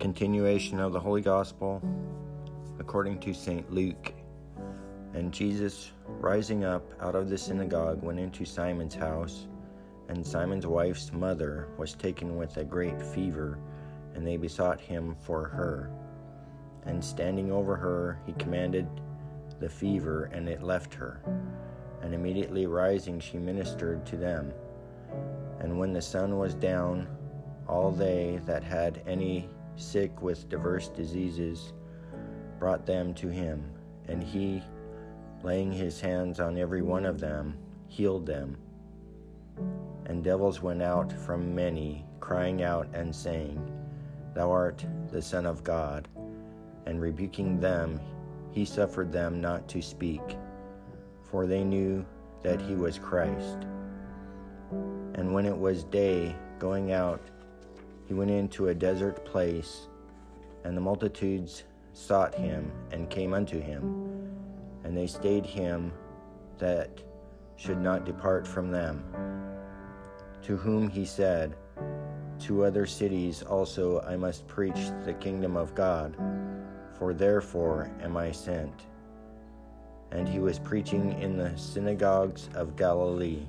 Continuation of the Holy Gospel according to St. Luke. And Jesus, rising up out of the synagogue, went into Simon's house. And Simon's wife's mother was taken with a great fever, and they besought him for her. And standing over her, he commanded the fever, and it left her. And immediately rising, she ministered to them. And when the sun was down, all they that had any sick with diverse diseases brought them to him, and he, laying his hands on every one of them, healed them. And devils went out from many, crying out and saying, Thou art the Son of God. And rebuking them, he suffered them not to speak, for they knew that he was Christ. And when it was day, going out, he went into a desert place, and the multitudes sought him and came unto him, and they stayed him that should not depart from them. To whom he said, To other cities also I must preach the kingdom of God, for therefore am I sent. And he was preaching in the synagogues of Galilee.